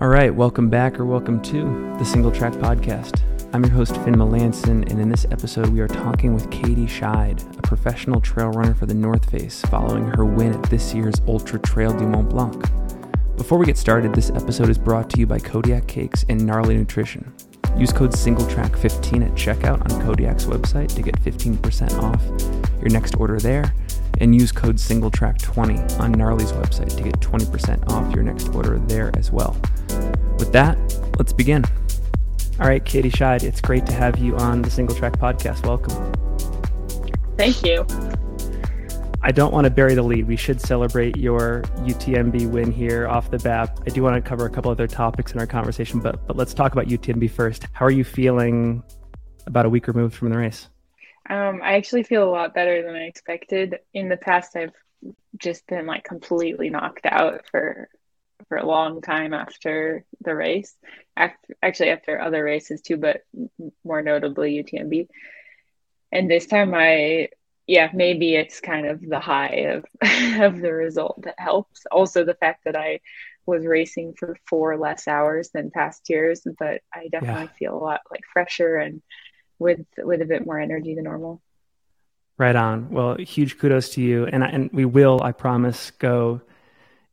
All right, welcome back or welcome to the Single Track Podcast. I'm your host, Finn Melanson, and in this episode, we are talking with Katie Schide, a professional trail runner for the North Face, following her win at this year's Ultra Trail du Mont Blanc. Before we get started, this episode is brought to you by Kodiak Cakes and Gnarly Nutrition. Use code SingleTrack15 at checkout on Kodiak's website to get 15% off your next order there, and use code SingleTrack20 on Gnarly's website to get 20% off your next order there as well. With that, let's begin. All right, Katie Schide, it's great to have you on the Single Track Podcast. Welcome. Thank you. I don't want to bury the lead. We should celebrate your UTMB win here off the bat. I do want to cover a couple other topics in our conversation, but but let's talk about UTMB first. How are you feeling about a week removed from the race? Um, I actually feel a lot better than I expected. In the past, I've just been like completely knocked out for for a long time after the race. After, actually, after other races too, but more notably UTMB. And this time, I yeah, maybe it's kind of the high of of the result that helps. Also, the fact that I was racing for four less hours than past years, but I definitely yeah. feel a lot like fresher and with with a bit more energy than normal. Right on. Well, huge kudos to you, and and we will, I promise, go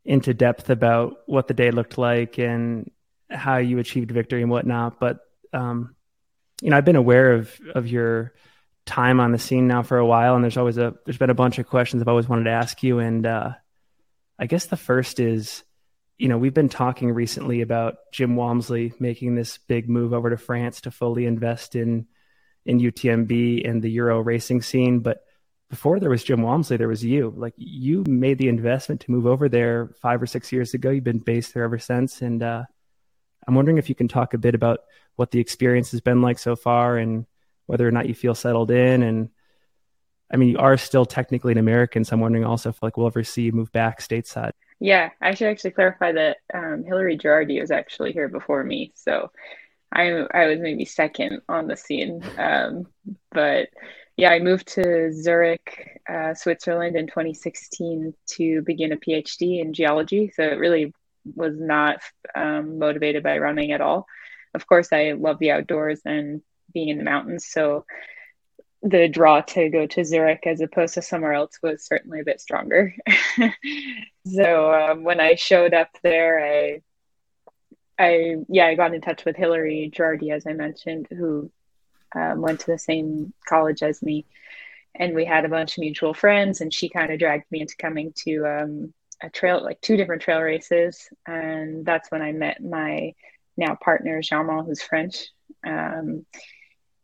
into depth about what the day looked like and how you achieved victory and whatnot. But um, you know, I've been aware of of your time on the scene now for a while, and there's always a there's been a bunch of questions I've always wanted to ask you. And uh, I guess the first is, you know, we've been talking recently about Jim Walmsley making this big move over to France to fully invest in in UTMB and the Euro racing scene, but before there was Jim Walmsley, there was you. Like you made the investment to move over there five or six years ago. You've been based there ever since, and uh, I'm wondering if you can talk a bit about what the experience has been like so far, and whether or not you feel settled in. And I mean, you are still technically an American, so I'm wondering also if like we'll ever see you move back stateside. Yeah, I should actually clarify that um, Hillary Gerardi was actually here before me, so I I was maybe second on the scene, um, but yeah, I moved to Zurich, uh, Switzerland in 2016 to begin a PhD in geology. So it really was not um, motivated by running at all. Of course, I love the outdoors and being in the mountains. So the draw to go to Zurich as opposed to somewhere else was certainly a bit stronger. so um, when I showed up there, I, I yeah, I got in touch with Hillary Gerardi, as I mentioned, who um, went to the same college as me, and we had a bunch of mutual friends. And she kind of dragged me into coming to um, a trail, like two different trail races, and that's when I met my now partner Jean who's French.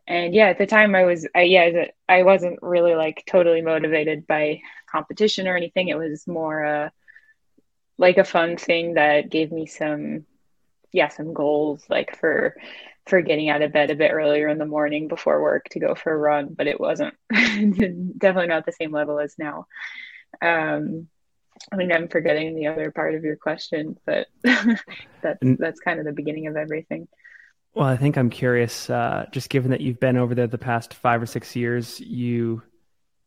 And yeah, at the time I was, I, yeah, I wasn't really like totally motivated by competition or anything. It was more uh, like a fun thing that gave me some, yeah, some goals like for for getting out of bed a bit earlier in the morning before work to go for a run, but it wasn't definitely not the same level as now. Um, I think I'm forgetting the other part of your question, but that's that's kind of the beginning of everything. Well, I think I'm curious. Uh, just given that you've been over there the past five or six years, you,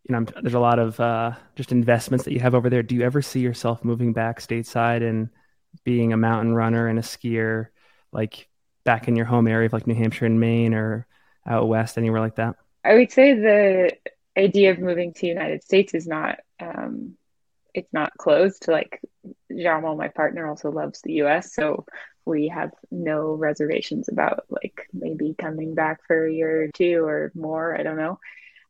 you know, there's a lot of uh, just investments that you have over there. Do you ever see yourself moving back stateside and being a mountain runner and a skier, like back in your home area of like New Hampshire and Maine or out west, anywhere like that? I would say the idea of moving to the United States is not um, it's not closed. Like Germain, my partner, also loves the U.S., so we have no reservations about like maybe coming back for a year or two or more. I don't know.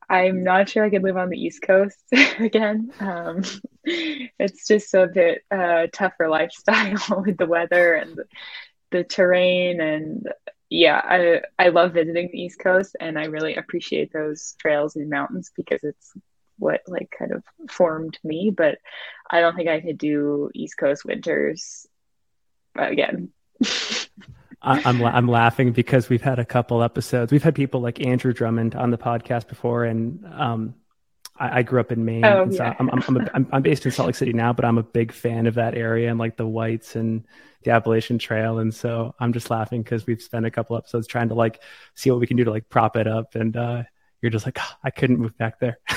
I'm not sure I could live on the East Coast again. Um, it's just a bit uh, tougher lifestyle with the weather and the terrain and yeah, I I love visiting the East Coast and I really appreciate those trails and mountains because it's what like kind of formed me. But I don't think I could do East Coast winters again. I'm I'm laughing because we've had a couple episodes. We've had people like Andrew Drummond on the podcast before, and um, I, I, grew up in Maine. Oh, yeah. I'm, I'm, I'm, a, I'm, I'm based in Salt Lake City now, but I'm a big fan of that area and like the whites and the Appalachian Trail. And so I'm just laughing because we've spent a couple episodes trying to like see what we can do to like prop it up. And uh, you're just like, oh, I couldn't move back there.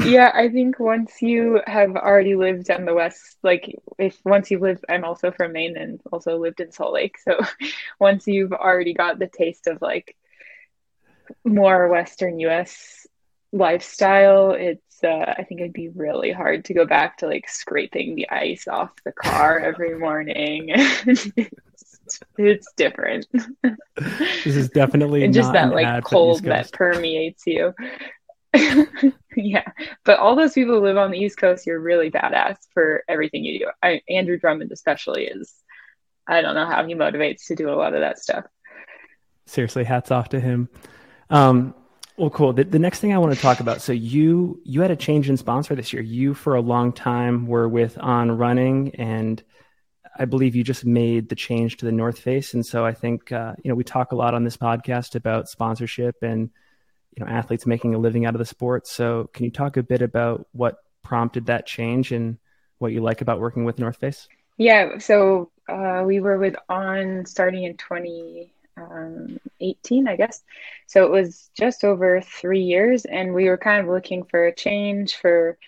yeah, I think once you have already lived on the west, like if once you've lived, I'm also from Maine and also lived in Salt Lake. So once you've already got the taste of like more Western US lifestyle, it's, uh, I think it'd be really hard to go back to like scraping the ice off the car every morning. it's, different. This is definitely and just that like cold that permeates you. yeah, but all those people who live on the East Coast, you're really badass for everything you do. I, Andrew Drummond, especially, is I don't know how he motivates to do a lot of that stuff. Seriously, hats off to him. Um, well, cool. The, the next thing I want to talk about. So you you had a change in sponsor this year. You for a long time were with On Running, and I believe you just made the change to the North Face. And so I think uh, you know we talk a lot on this podcast about sponsorship and you know athletes making a living out of the sport. So can you talk a bit about what prompted that change and what you like about working with North Face? Yeah, so uh, we were with On starting in 2018, um, I guess. So it was just over three years, and we were kind of looking for a change for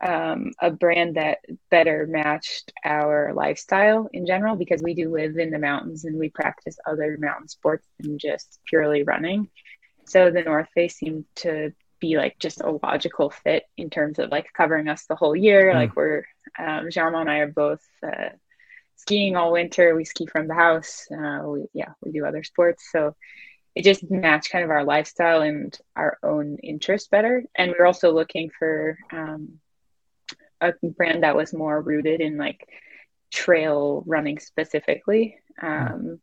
um, a brand that better matched our lifestyle in general because we do live in the mountains and we practice other mountain sports than just purely running. So the North Face seemed to be like just a logical fit in terms of like covering us the whole year. Mm. Like we're um, Germain and I are both uh, skiing all winter. We ski from the house. Uh, we yeah we do other sports, so it just matched kind of our lifestyle and our own interest better. And we are also looking for um, a brand that was more rooted in like trail running specifically, mm. um,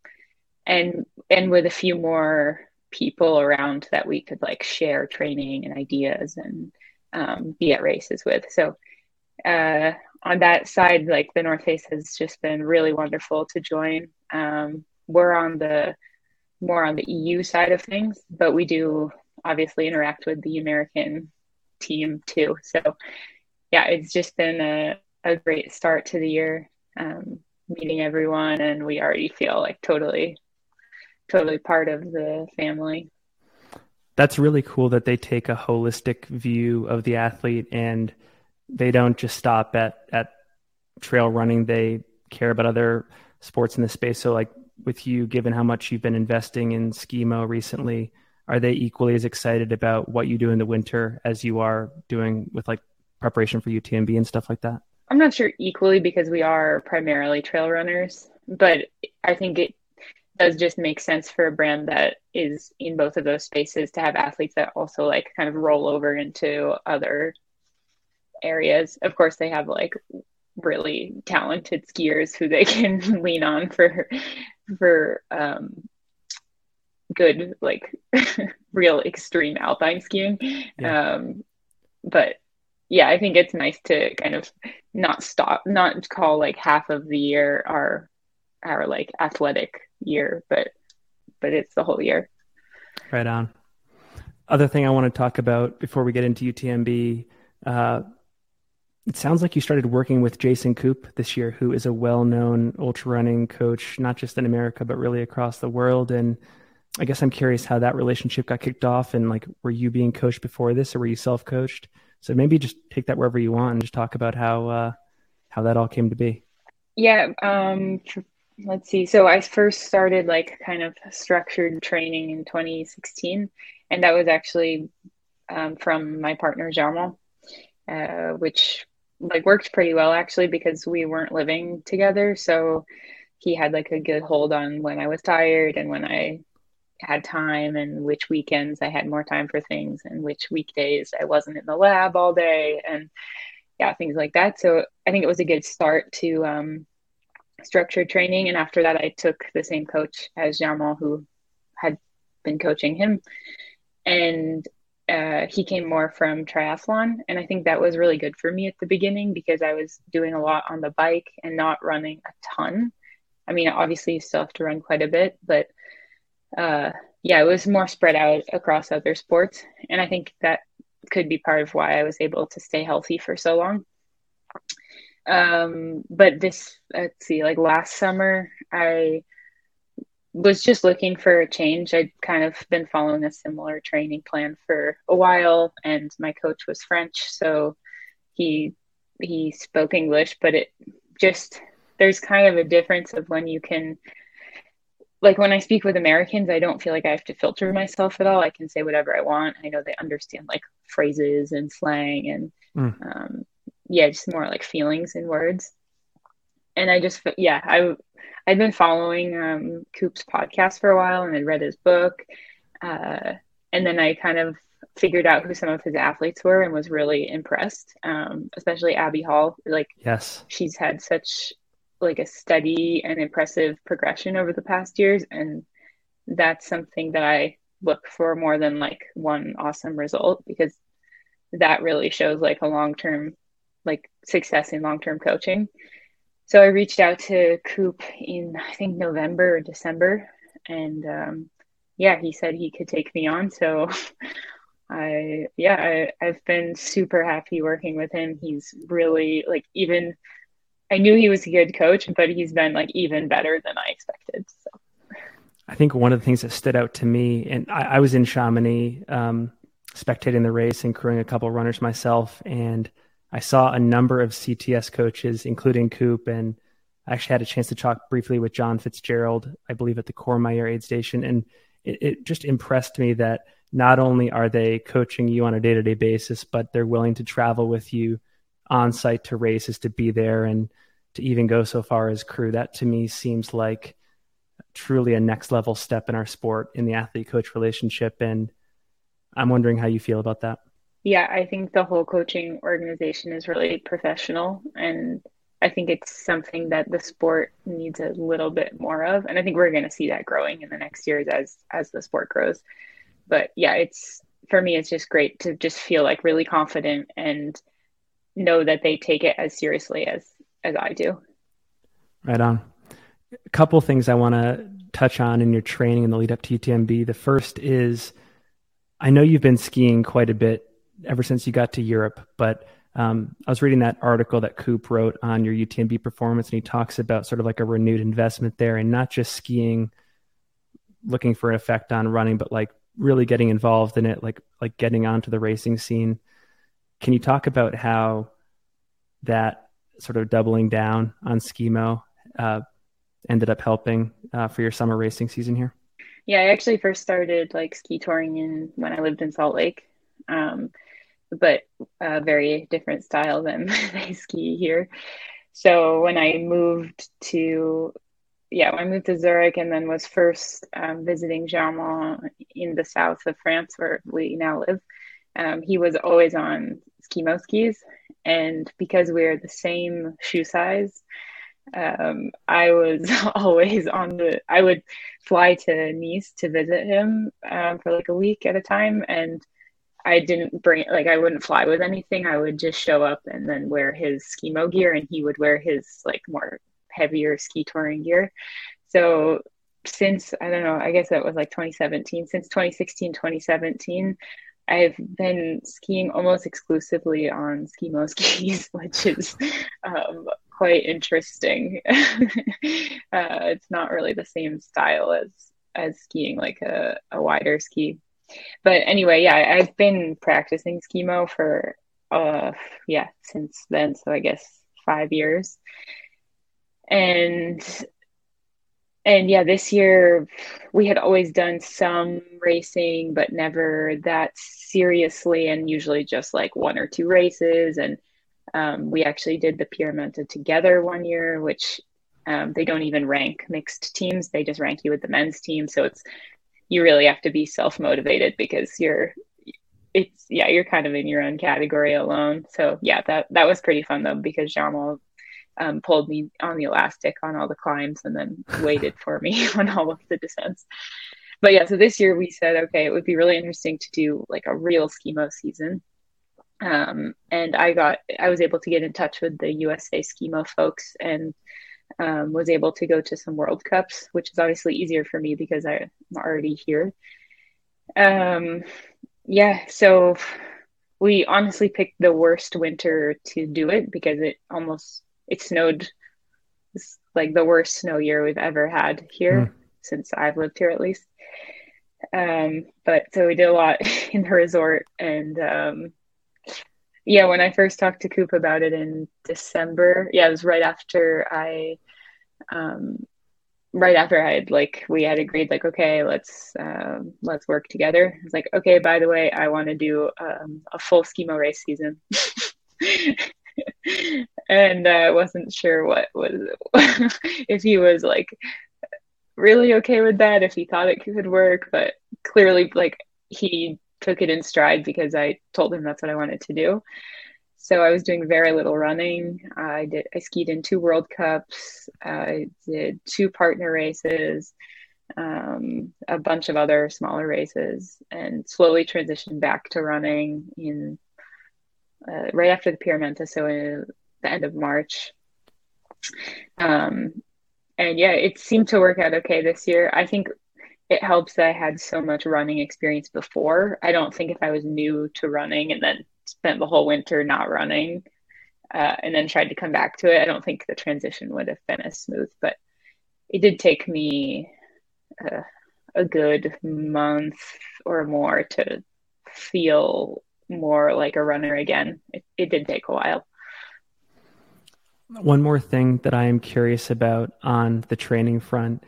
and and with a few more people around that we could like share training and ideas and um, be at races with. So uh, on that side, like the North Face has just been really wonderful to join. Um, we're on the more on the EU side of things, but we do obviously interact with the American team too. So yeah, it's just been a, a great start to the year, um, meeting everyone, and we already feel like totally totally part of the family. That's really cool that they take a holistic view of the athlete and they don't just stop at at trail running. They care about other sports in the space. So like with you, given how much you've been investing in Skimo recently, are they equally as excited about what you do in the winter as you are doing with like preparation for UTMB and stuff like that? I'm not sure equally because we are primarily trail runners, but I think it does just make sense for a brand that is in both of those spaces to have athletes that also like kind of roll over into other areas. Of course, they have like really talented skiers who they can lean on for for um, good like real extreme alpine skiing. Yeah. Um, but yeah, I think it's nice to kind of not stop, not call like half of the year our our like athletic year, but but it's the whole year. Right on. Other thing I want to talk about before we get into UTMB, uh, it sounds like you started working with Jason Koop this year, who is a well-known ultra running coach, not just in America but really across the world. And I guess I'm curious how that relationship got kicked off, and like, were you being coached before this, or were you self-coached? So maybe just take that wherever you want and just talk about how uh, how that all came to be. Yeah, um, let's see. So I first started like kind of structured training in 2016, and that was actually um, from my partner Germain, uh, which like worked pretty well actually because we weren't living together. So he had like a good hold on when I was tired and when I had time and which weekends I had more time for things and which weekdays I wasn't in the lab all day and yeah, things like that. So I think it was a good start to um, structured training. And after that, I took the same coach as Germain, who had been coaching him. And uh, he came more from triathlon. And I think that was really good for me at the beginning because I was doing a lot on the bike and not running a ton. I mean, obviously, you still have to run quite a bit, but uh, yeah, it was more spread out across other sports. And I think that could be part of why I was able to stay healthy for so long. Um, but this, let's see, like last summer, I was just looking for a change. I'd kind of been following a similar training plan for a while, and my coach was French, so he he spoke English, but it just there's kind of a difference of when you can like when I speak with Americans, I don't feel like I have to filter myself at all. I can say whatever I want. I know they understand like phrases and slang and mm. um, yeah, just more like feelings and words. And I just yeah, I I'd been following um, Koop's podcast for a while and I'd read his book. Uh, and then I kind of figured out who some of his athletes were and was really impressed, um, especially Abby Hall. Like, yes, she's had such like a steady and impressive progression over the past years. And that's something that I look for more than like one awesome result because that really shows like a long term like success in long term coaching so I reached out to Koop in I think November or December, and um, yeah, he said he could take me on. So I yeah, I, I've been super happy working with him. He's really like even I knew he was a good coach, but he's been like even better than I expected. So I think one of the things that stood out to me, and I, I was in Chamonix, um, spectating the race and crewing a couple runners myself, and I saw a number of CTS coaches, including Koop, and I actually had a chance to talk briefly with John Fitzgerald, I believe, at the Courmayeur aid station, and it, it just impressed me that not only are they coaching you on a day-to-day basis, but they're willing to travel with you on site to races to be there and to even go so far as crew. That to me seems like truly a next level step in our sport in the athlete coach relationship. And I'm wondering how you feel about that. Yeah, I think the whole coaching organization is really professional and I think it's something that the sport needs a little bit more of. And I think we're going to see that growing in the next years as as the sport grows. But yeah, it's for me it's just great to just feel like really confident and know that they take it as seriously as as I do. Right on. A couple things I want to touch on in your training in the lead up to UTMB. The first is I know you've been skiing quite a bit ever since you got to Europe. But um, I was reading that article that Koop wrote on your UTMB performance, and he talks about sort of like a renewed investment there, and not just skiing, looking for an effect on running, but like really getting involved in it, like like getting onto the racing scene. Can you talk about how that sort of doubling down on skimo uh, ended up helping uh, for your summer racing season here? Yeah, I actually first started like ski touring in when I lived in Salt Lake. Um, but a very different style than they ski here. So when I moved to, yeah, I moved to Zurich and then was first um, visiting Germain in the south of France where we now live, um, he was always on skimo skis. And because we're the same shoe size, um, I was always on the, I would fly to Nice to visit him um, for like a week at a time. And I didn't bring like I wouldn't fly with anything. I would just show up and then wear his skimo gear, and he would wear his like more heavier ski touring gear. So since I don't know, I guess that was like 2017. Since 2016, 2017, I've been skiing almost exclusively on skimo skis, which is um, quite interesting. uh, it's not really the same style as as skiing like a, a wider ski but anyway, yeah, I've been practicing skimo for uh yeah, since then, so I guess 5 years. And and yeah, this year we had always done some racing, but never that seriously, and usually just like one or two races. And um, we actually did the Pierra Menta together one year, which um, they don't even rank mixed teams; they just rank you with the men's team. So it's you really have to be self motivated because you're it's yeah you're kind of in your own category alone. So yeah that that was pretty fun though because Germain um, pulled me on the elastic on all the climbs and then waited for me on all of the descents. But yeah so this year we said okay it would be really interesting to do like a real skimo season. Um, and i got i was able to get in touch with the usa skimo folks and um, was able to go to some World Cups, which is obviously easier for me because I'm already here. Um, yeah, so we honestly picked the worst winter to do it because it almost it snowed it's like the worst snow year we've ever had here. Mm. since I've lived here at least. Um, but so we did a lot in the resort, and um, yeah, when I first talked to Koop about it in December, yeah, it was right after I, um, right after I had like we had agreed like okay, let's um, let's work together. It's like okay, by the way, I want to do um, a full skimo race season. and I uh, wasn't sure what was if he was like really okay with that, if he thought it could work, but clearly like he took it in stride because I told him that's what I wanted to do. So I was doing very little running. I did I skied in two World Cups. I did two partner races, um, a bunch of other smaller races, and slowly transitioned back to running in uh, right after the Pierra Menta, so in the end of March. Um, and yeah, it seemed to work out okay this year. I think it helps that I had so much running experience before. I don't think if I was new to running and then spent the whole winter not running uh, and then tried to come back to it, I don't think the transition would have been as smooth. But it did take me uh, a good month or more to feel more like a runner again. It, it did take a while. One more thing that I am curious about on the training front,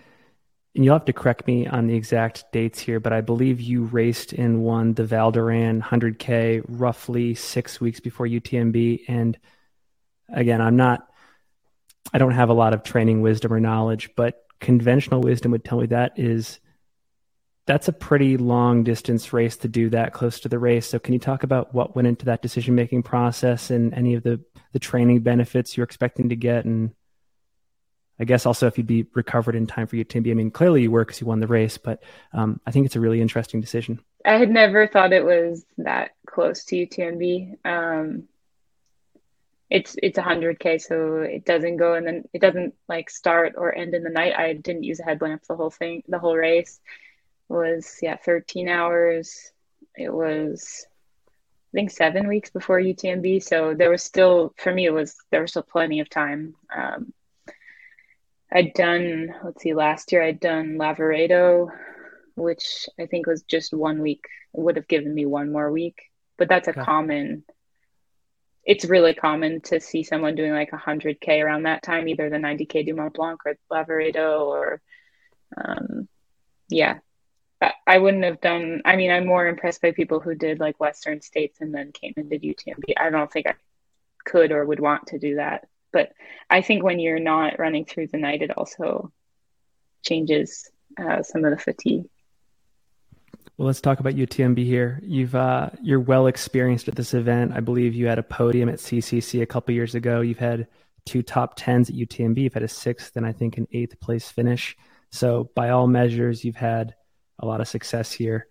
and you'll have to correct me on the exact dates here, but I believe you raced and won the Val d'Aran 100K roughly six weeks before UTMB. And again, I'm not, I don't have a lot of training wisdom or knowledge, but conventional wisdom would tell me that is that's a pretty long distance race to do that close to the race. So can you talk about what went into that decision making process and any of the the training benefits you're expecting to get and I guess also if you'd be recovered in time for UTMB. I mean, clearly you were because you won the race, but um, I think it's a really interesting decision. I had never thought it was that close to UTMB. Um, it's it's 100k, so it doesn't go and then it doesn't like start or end in the night. I didn't use a headlamp the whole thing, the whole race was yeah 13 hours it was i think seven weeks before utmb so there was still for me it was there was still plenty of time um, i'd done let's see last year i'd done lavaredo which i think was just one week it would have given me one more week but that's a okay. common it's really common to see someone doing like 100k around that time either the 90k du mont blanc or lavaredo or um, yeah I wouldn't have done. I mean, I'm more impressed by people who did like Western states and then came and did UTMB. I don't think I could or would want to do that. But I think when you're not running through the night, it also changes uh, some of the fatigue. Well, let's talk about UTMB here. You've uh, you're well experienced at this event. I believe you had a podium at CCC a couple years ago. You've had two top tens at UTMB. You've had a sixth and I think an eighth place finish. So by all measures, you've had a lot of success here.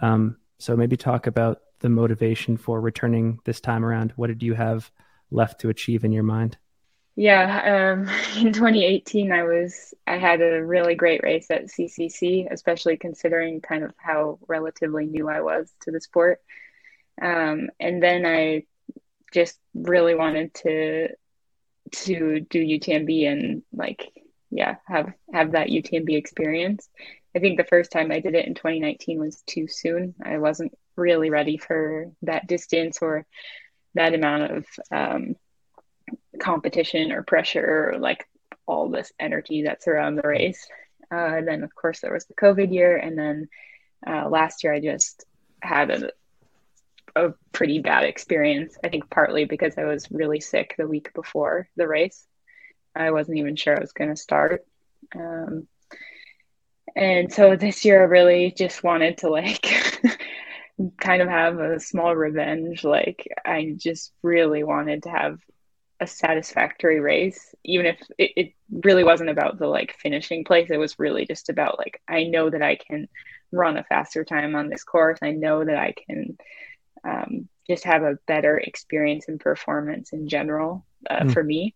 Um, so maybe talk about the motivation for returning this time around. What did you have left to achieve in your mind? Yeah, um, in 2018, I was I had a really great race at CCC, especially considering kind of how relatively new I was to the sport. Um, and then I just really wanted to to do UTMB and like yeah have have that UTMB experience. I think the first time I did it in 2019 was too soon. I wasn't really ready for that distance or that amount of um, competition or pressure or like all this energy that's around the race. Uh, then, of course, there was the COVID year. And then uh, last year, I just had a, a pretty bad experience. I think partly because I was really sick the week before the race. I wasn't even sure I was going to start. Um, and so this year I really just wanted to like kind of have a small revenge. Like I just really wanted to have a satisfactory race, even if it, it really wasn't about the like finishing place. It was really just about like I know that I can run a faster time on this course. I know that I can um, just have a better experience and performance in general uh, mm. for me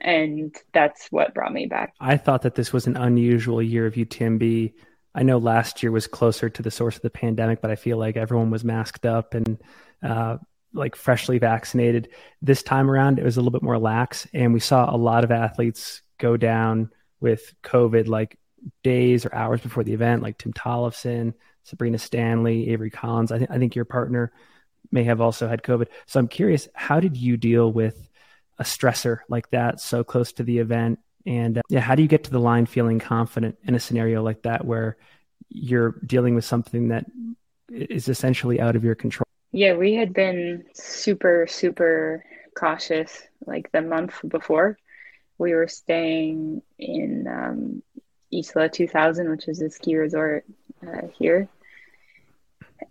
and that's what brought me back. I thought that this was an unusual year of UTMB. I know last year was closer to the source of the pandemic, but I feel like everyone was masked up and uh, like freshly vaccinated. This time around, it was a little bit more lax, and we saw a lot of athletes go down with COVID like days or hours before the event, like Tim Tollefson, Sabrina Stanley, Avery Collins. I, th- I think your partner may have also had COVID. So I'm curious, how did you deal with a stressor like that so close to the event? And uh, yeah, how do you get to the line feeling confident in a scenario like that where you're dealing with something that is essentially out of your control? Yeah, we had been super, super cautious like the month before. We were staying in um, Isola 2000, which is a ski resort uh, here,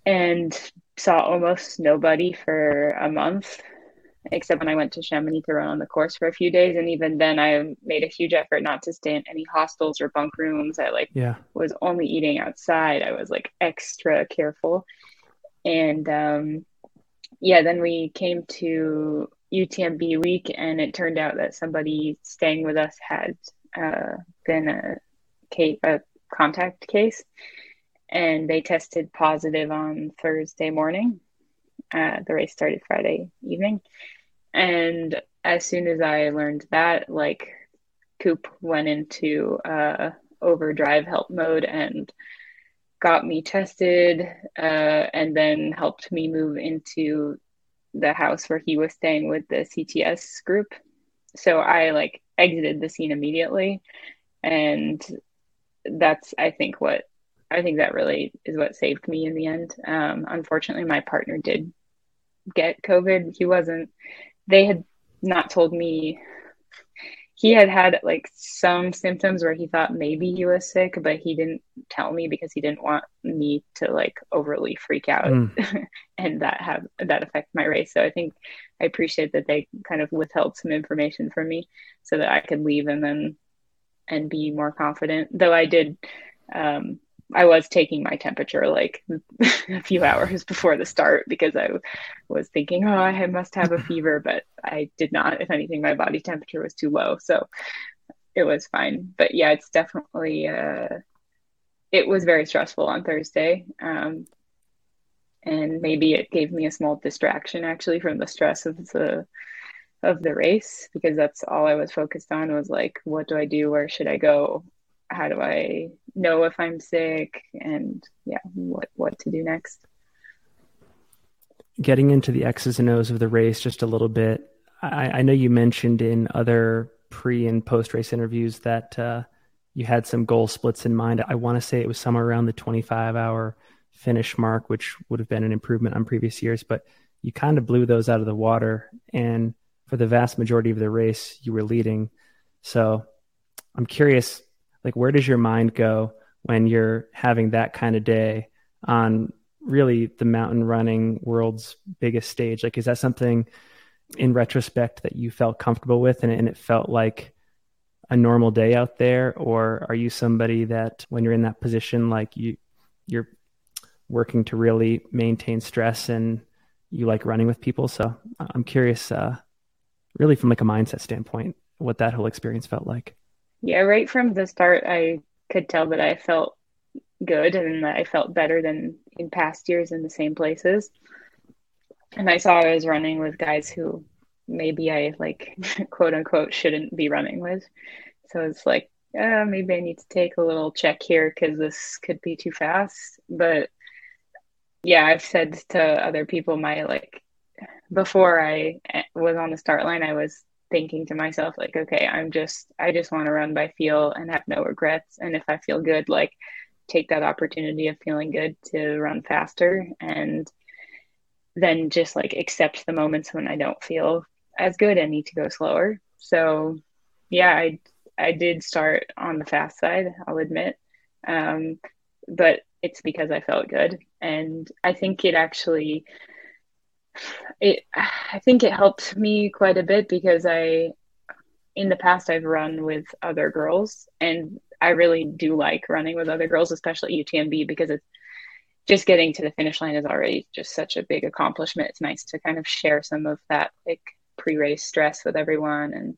and saw almost nobody for a month, except when I went to Chamonix to run on the course for a few days. And even then, I made a huge effort not to stay in any hostels or bunk rooms. I like yeah. was only eating outside. I was like extra careful, and um, yeah, then we came to UTMB week, and it turned out that somebody staying with us had uh, been a, a contact case, and they tested positive on Thursday morning. Uh, the race started Friday evening, and as soon as I learned that, like, Koop went into uh, overdrive help mode and got me tested, uh, and then helped me move into the house where he was staying with the CTS group. So I like exited the scene immediately. And that's, I think, what I think that really is what saved me in the end. Um, unfortunately, my partner did get COVID. He wasn't, they had not told me he had had like some symptoms where he thought maybe he was sick, but he didn't tell me because he didn't want me to like overly freak out mm. and that have that affect my race. So I think I appreciate that they kind of withheld some information from me so that I could leave and then and be more confident. Though I did um, I was taking my temperature like a few hours before the start because I was thinking, oh, I must have a fever, but I did not. If anything, my body temperature was too low, so it was fine. But yeah, it's definitely uh, it was very stressful on Thursday, um, and maybe it gave me a small distraction actually from the stress of the of the race because that's all I was focused on was like, what do I do? Where should I go? How do I know if I'm sick and yeah, what what to do next. Getting into the X's and O's of the race just a little bit. I, I know you mentioned in other pre and post race interviews that uh, you had some goal splits in mind. I want to say it was somewhere around the 25 hour finish mark, which would have been an improvement on previous years, but you kind of blew those out of the water. And for the vast majority of the race, you were leading. So I'm curious like where does your mind go when you're having that kind of day on really the mountain running world's biggest stage? Like is that something in retrospect that you felt comfortable with and, and it felt like a normal day out there? Or are you somebody that when you're in that position like you you're working to really maintain stress and you like running with people? So i'm curious uh, really from like a mindset standpoint what that whole experience felt like yeah, right from the start, I could tell that I felt good and that I felt better than in past years in the same places. And I saw I was running with guys who maybe I like quote unquote shouldn't be running with. So it's like, uh, maybe I need to take a little check here because this could be too fast. But yeah, I've said to other people, my like, before I eh, was on the start line, I was thinking to myself like okay i'm just i just want to run by feel and have no regrets. And if i feel good like take that opportunity of feeling good to run faster and then just like accept the moments when i don't feel as good and need to go slower. So yeah i i did start on the fast side i'll admit. Um, but it's because i felt good. And i think it actually it I think it helped me quite a bit because I in the past I've run with other girls and I really do like running with other girls, especially UTMB because it's just getting to the finish line is already just such a big accomplishment. It's nice to kind of share some of that like pre-race stress with everyone and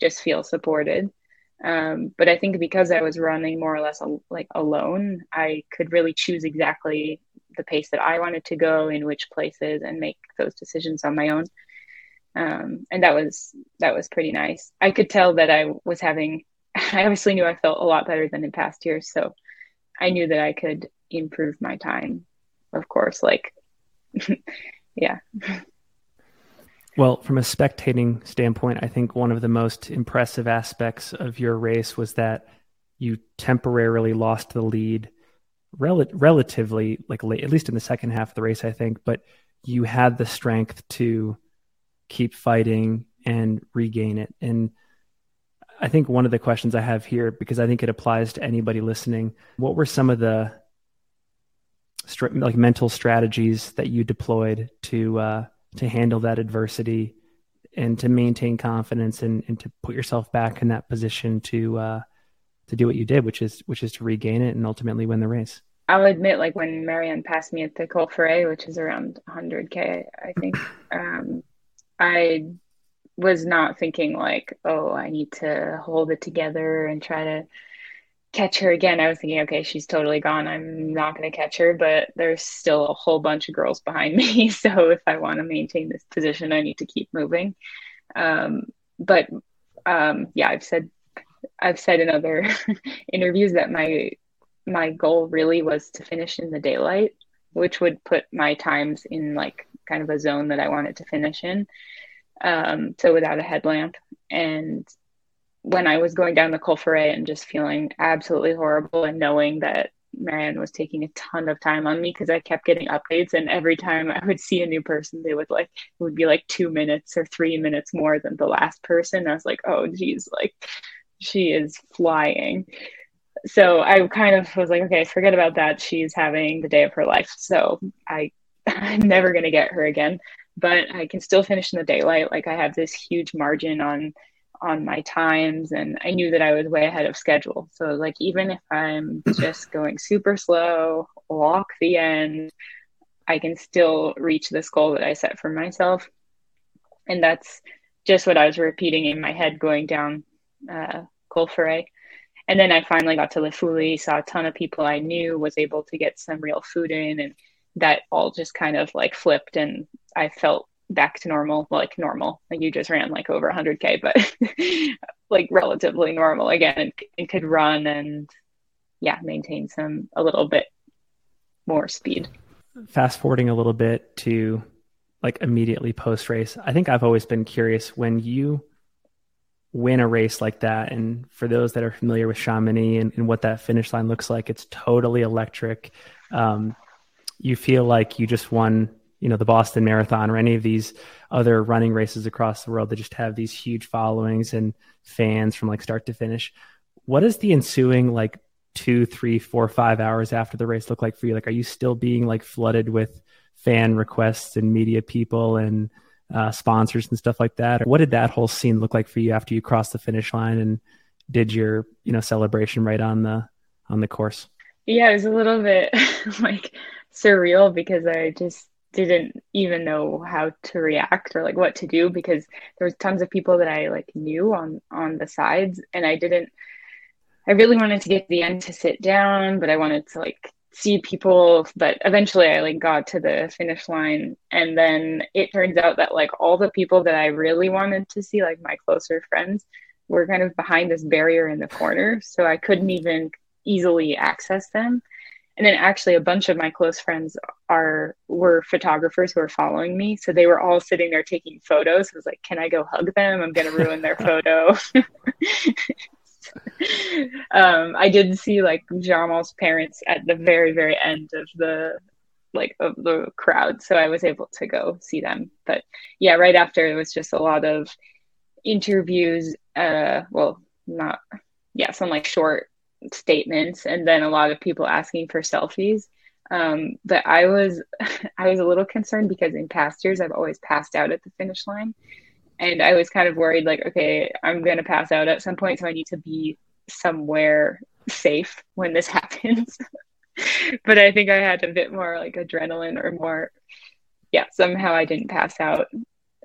just feel supported. Um, but I think because I was running more or less like alone, I could really choose exactly the pace that I wanted to go in which places and make those decisions on my own. Um, and that was that was pretty nice. I could tell that I was having I obviously knew I felt a lot better than in past years. So I knew that I could improve my time, of course. Like, yeah. Well, from a spectating standpoint, I think one of the most impressive aspects of your race was that you temporarily lost the lead rel- relatively like late, at least in the second half of the race, I think, but you had the strength to keep fighting and regain it. And I think one of the questions I have here, because I think it applies to anybody listening, what were some of the like mental strategies that you deployed to uh, to handle that adversity and to maintain confidence and, and to put yourself back in that position to uh, to do what you did, which is which is to regain it and ultimately win the race. I'll admit, like when Marianne passed me at the Col Ferret, which is around 100k, I think, um, I was not thinking like, oh, I need to hold it together and try to catch her again. I was thinking, okay, she's totally gone. I'm not going to catch her, but there's still a whole bunch of girls behind me. So if I want to maintain this position, I need to keep moving. Um, but um, yeah, I've said I've said in other interviews that my my goal really was to finish in the daylight, which would put my times in like kind of a zone that I wanted to finish in. Um, so without a headlamp and when I was going down the Col Ferret and just feeling absolutely horrible and knowing that Marianne was taking a ton of time on me because I kept getting updates and every time I would see a new person, they would like it would be like two minutes or three minutes more than the last person. I was like, oh geez, like she is flying. So I kind of was like, okay, forget about that. She's having the day of her life. So I I'm never gonna get her again. But I can still finish in the daylight. Like I have this huge margin on on my times and I knew that I was way ahead of schedule. So like even if I'm just going super slow, walk the end, I can still reach this goal that I set for myself. And that's just what I was repeating in my head going down uh Col Ferret. And then I finally got to Fouly, saw a ton of people I knew, was able to get some real food in and that all just kind of like flipped and I felt back to normal, like normal. Like you just ran like over 100k, but like relatively normal again, and, and could run and yeah, maintain some a little bit more speed. Fast forwarding a little bit to like immediately post race, I think I've always been curious when you win a race like that. And for those that are familiar with Chamonix and, and what that finish line looks like, it's totally electric. Um, you feel like you just won you know the Boston Marathon or any of these other running races across the world that just have these huge followings and fans from like start to finish. What does the ensuing like two, three, four, five hours after the race look like for you? Like, are you still being like flooded with fan requests and media people and uh, sponsors and stuff like that? Or what did that whole scene look like for you after you crossed the finish line and did your you know celebration right on the on the course? Yeah, it was a little bit like surreal because I just didn't even know how to react or like what to do because there was tons of people that I like knew on on the sides and I didn't I really wanted to get the end to sit down but I wanted to like see people but eventually I like got to the finish line. And then it turns out that like all the people that I really wanted to see like my closer friends were kind of behind this barrier in the corner. So I couldn't even easily access them. And then actually a bunch of my close friends are were photographers who are following me. So they were all sitting there taking photos. I was like can i go hug them? I'm going to ruin their photo um, i did see like germain's parents at the very very end of the like of the crowd so i was able to go see them but yeah right after it was just a lot of interviews uh well not yeah some like short statements and then a lot of people asking for selfies. Um, but I was I was a little concerned because in past years I've always passed out at the finish line. And I was kind of worried like, okay, I'm gonna pass out at some point, so I need to be somewhere safe when this happens. but I think I had a bit more like adrenaline or more yeah, somehow I didn't pass out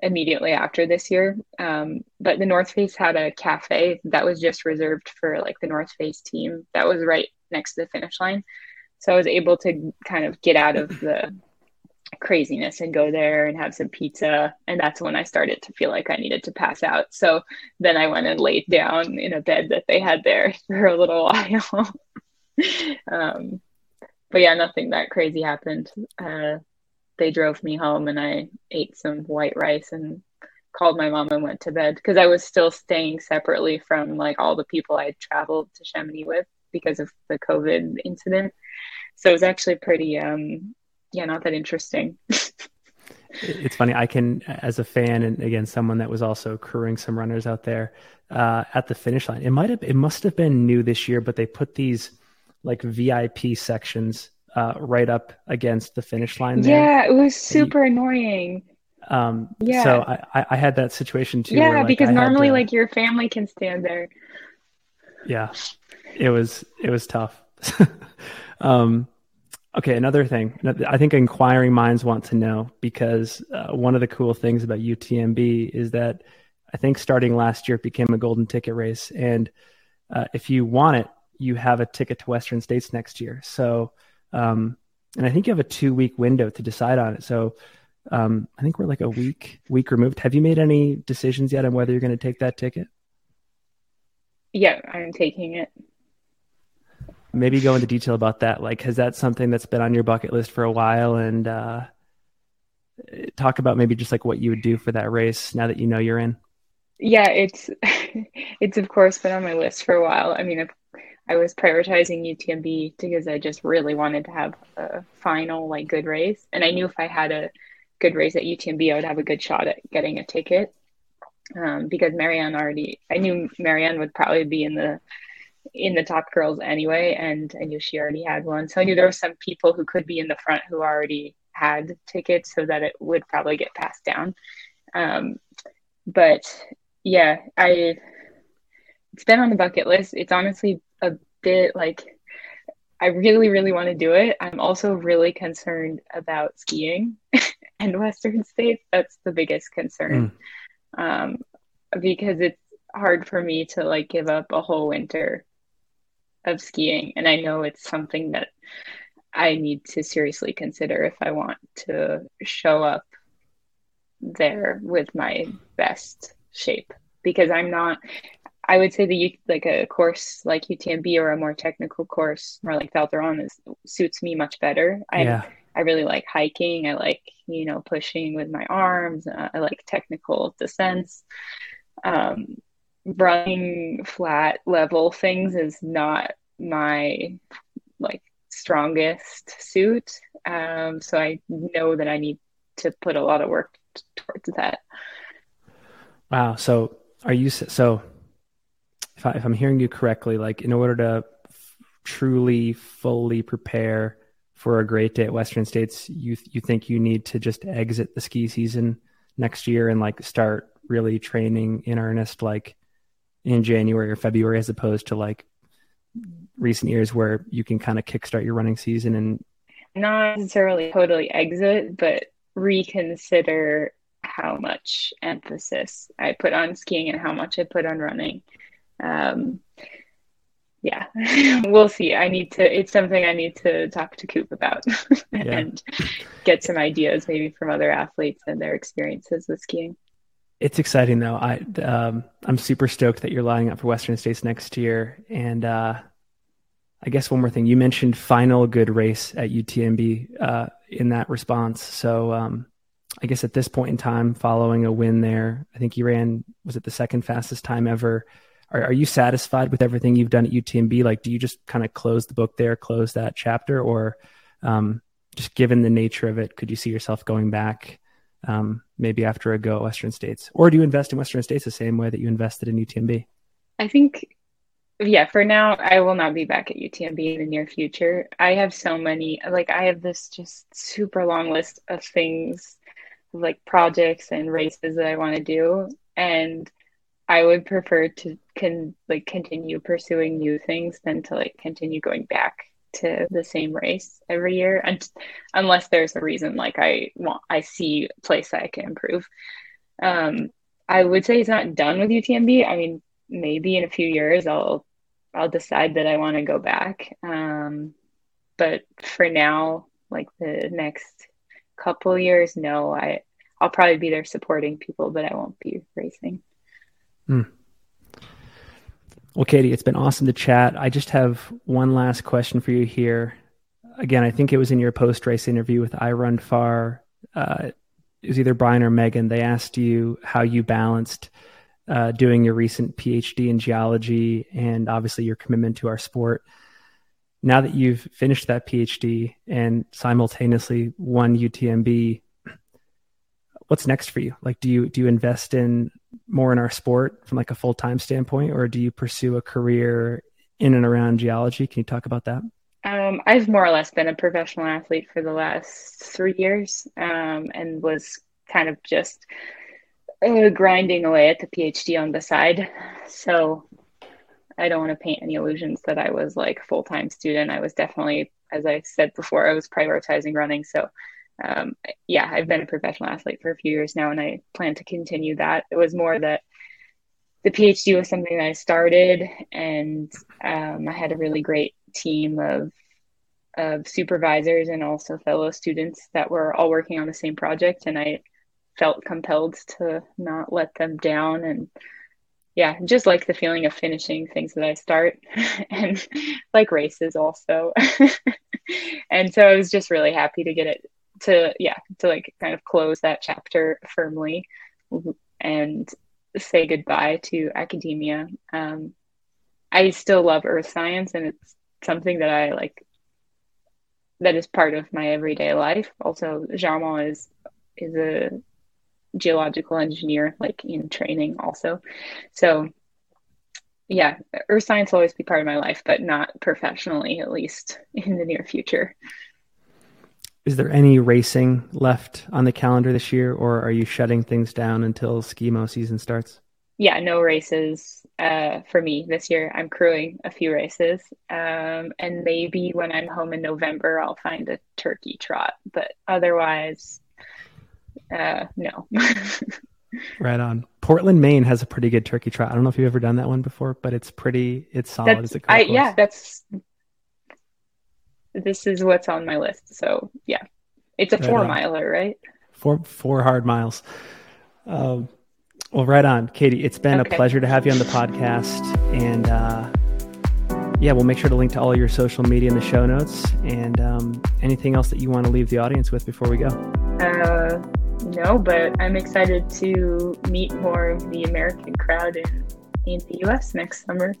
immediately after this year. Um, but the North Face had a cafe that was just reserved for like the North Face team that was right next to the finish line. So I was able to kind of get out of the craziness and go there and have some pizza. And that's when I started to feel like I needed to pass out. So then I went and laid down in a bed that they had there for a little while. um, but yeah, nothing that crazy happened. Uh, they drove me home and I ate some white rice and called my mom and went to bed because I was still staying separately from like all the people I traveled to Chamonix with because of the COVID incident. So it was actually pretty, um, yeah, not that interesting. it's funny. I can, as a fan, and again, someone that was also crewing some runners out there uh, at the finish line. It might have, it must have been new this year, but they put these like VIP sections uh, right up against the finish line. There. Yeah, it was super you, annoying. Um, yeah. So I, I had that situation too. Yeah, where, like, because I normally to, like your family can stand there. Yeah, it was it was tough. um, okay, another thing. I think inquiring minds want to know because uh, one of the cool things about UTMB is that I think starting last year it became a golden ticket race, and uh, if you want it, you have a ticket to Western States next year. So, um, and I think you have a two week window to decide on it. So um, I think we're like a week week removed. Have you made any decisions yet on whether you're going to take that ticket? Yeah, I'm taking it. Maybe go into detail about that. Like, has that something that's been on your bucket list for a while? And uh, talk about maybe just like what you would do for that race now that you know you're in. Yeah, it's it's of course been on my list for a while. I mean, I was prioritizing UTMB because I just really wanted to have a final like good race, and I knew if I had a good race at UTMB, I would have a good shot at getting a ticket. Um, because Marianne already, I knew Marianne would probably be in the in the top girls anyway, and I knew she already had one. So I knew there were some people who could be in the front who already had tickets, so that it would probably get passed down. Um, but yeah, I it's been on the bucket list. It's honestly a bit like I really, really want to do it. I'm also really concerned about skiing and Western states. That's the biggest concern mm. um, because it's hard for me to like give up a whole winter of skiing. And I know it's something that I need to seriously consider if I want to show up there with my best shape because I'm not I would say the like a course like UTMB or a more technical course, more like Val Thorens, is suits me much better. I yeah. I really like hiking. I like you know pushing with my arms. Uh, I like technical descents. Um, running flat level things is not my like strongest suit. Um, so I know that I need to put a lot of work t- towards that. Wow. So are you so if, I, if I'm hearing you correctly, like in order to f- truly fully prepare for a great day at Western States, you you think you need to just exit the ski season next year and like start really training in earnest, like in January or February, as opposed to like recent years where you can kind of kickstart your running season and not necessarily totally exit, but reconsider how much emphasis I put on skiing and how much I put on running um, yeah, we'll see. I need to, it's something I need to talk to Koop about and get some ideas maybe from other athletes and their experiences with skiing. It's exciting though. I, um, I'm super stoked that you're lining up for Western States next year. And, uh, I guess one more thing, you mentioned final good race at UTMB, uh, in that response. So, um, I guess at this point in time, following a win there, I think you ran, was it the second fastest time ever? are, are you satisfied with everything you've done at UTMB? Like, do you just kind of close the book there, close that chapter, or um, just given the nature of it, could you see yourself going back um, maybe after a go at Western States, or do you invest in Western States the same way that you invested in UTMB? I think, yeah, for now, I will not be back at UTMB in the near future. I have so many, like, I have this just super long list of things, like projects and races that I want to do, and I would prefer to can like continue pursuing new things than to like continue going back to the same race every year and unless there's a reason like I want I see a place that I can improve. Um I would say it's not done with UTMB. I mean maybe in a few years I'll I'll decide that I want to go back. Um but for now like the next couple years, no, I I'll probably be there supporting people, but I won't be racing. Hmm. Well, Katie, it's been awesome to chat. I just have one last question for you here. Again, I think it was in your post race interview with iRunFar. Uh, it was either Bryon or Meghan. They asked you how you balanced uh, doing your recent PhD in geology and obviously your commitment to our sport. Now that you've finished that PhD and simultaneously won UTMB, what's next for you? Like, do you do you invest in more in our sport from like a full time standpoint, or do you pursue a career in and around geology? Can you talk about that? Um, I've more or less been a professional athlete for the last three years, um, and was kind of just uh, grinding away at the PhD on the side. So I don't want to paint any illusions that I was like full time student. I was definitely, as I said before, I was prioritizing running. So um, yeah, I've been a professional athlete for a few years now, and I plan to continue that. It was more that the PhD was something that I started, and um, I had a really great team of of supervisors and also fellow students that were all working on the same project, and I felt compelled to not let them down and yeah, just like the feeling of finishing things that I start and like races also. and so I was just really happy to get it to yeah to like kind of close that chapter firmly and say goodbye to academia. Um, i still love earth science and it's something that i like that is part of my everyday life. Also Germain is is a geological engineer like in training also. So yeah earth science will always be part of my life but not professionally at least in the near future is there any racing left on the calendar this year, or are you shutting things down until skimo season starts? Yeah, no races uh, for me this year. I'm crewing a few races, um, and maybe when I'm home in November, I'll find a turkey trot. But otherwise, uh, no. right on. Portland, Maine has a pretty good turkey trot. I don't know if you've ever done that one before, but it's pretty. It's solid. That's, I, yeah, that's this is what's on my list. So yeah, it's a right four on. miler, right? Four four hard miles. Um, well, right on, Katie. It's been okay. a pleasure to have you on the podcast, and uh, yeah, we'll make sure to link to all your social media in the show notes. And um, anything else that you want to leave the audience with before we go? Uh, no, but I'm excited to meet more of the American crowd in in the U.S. next summer.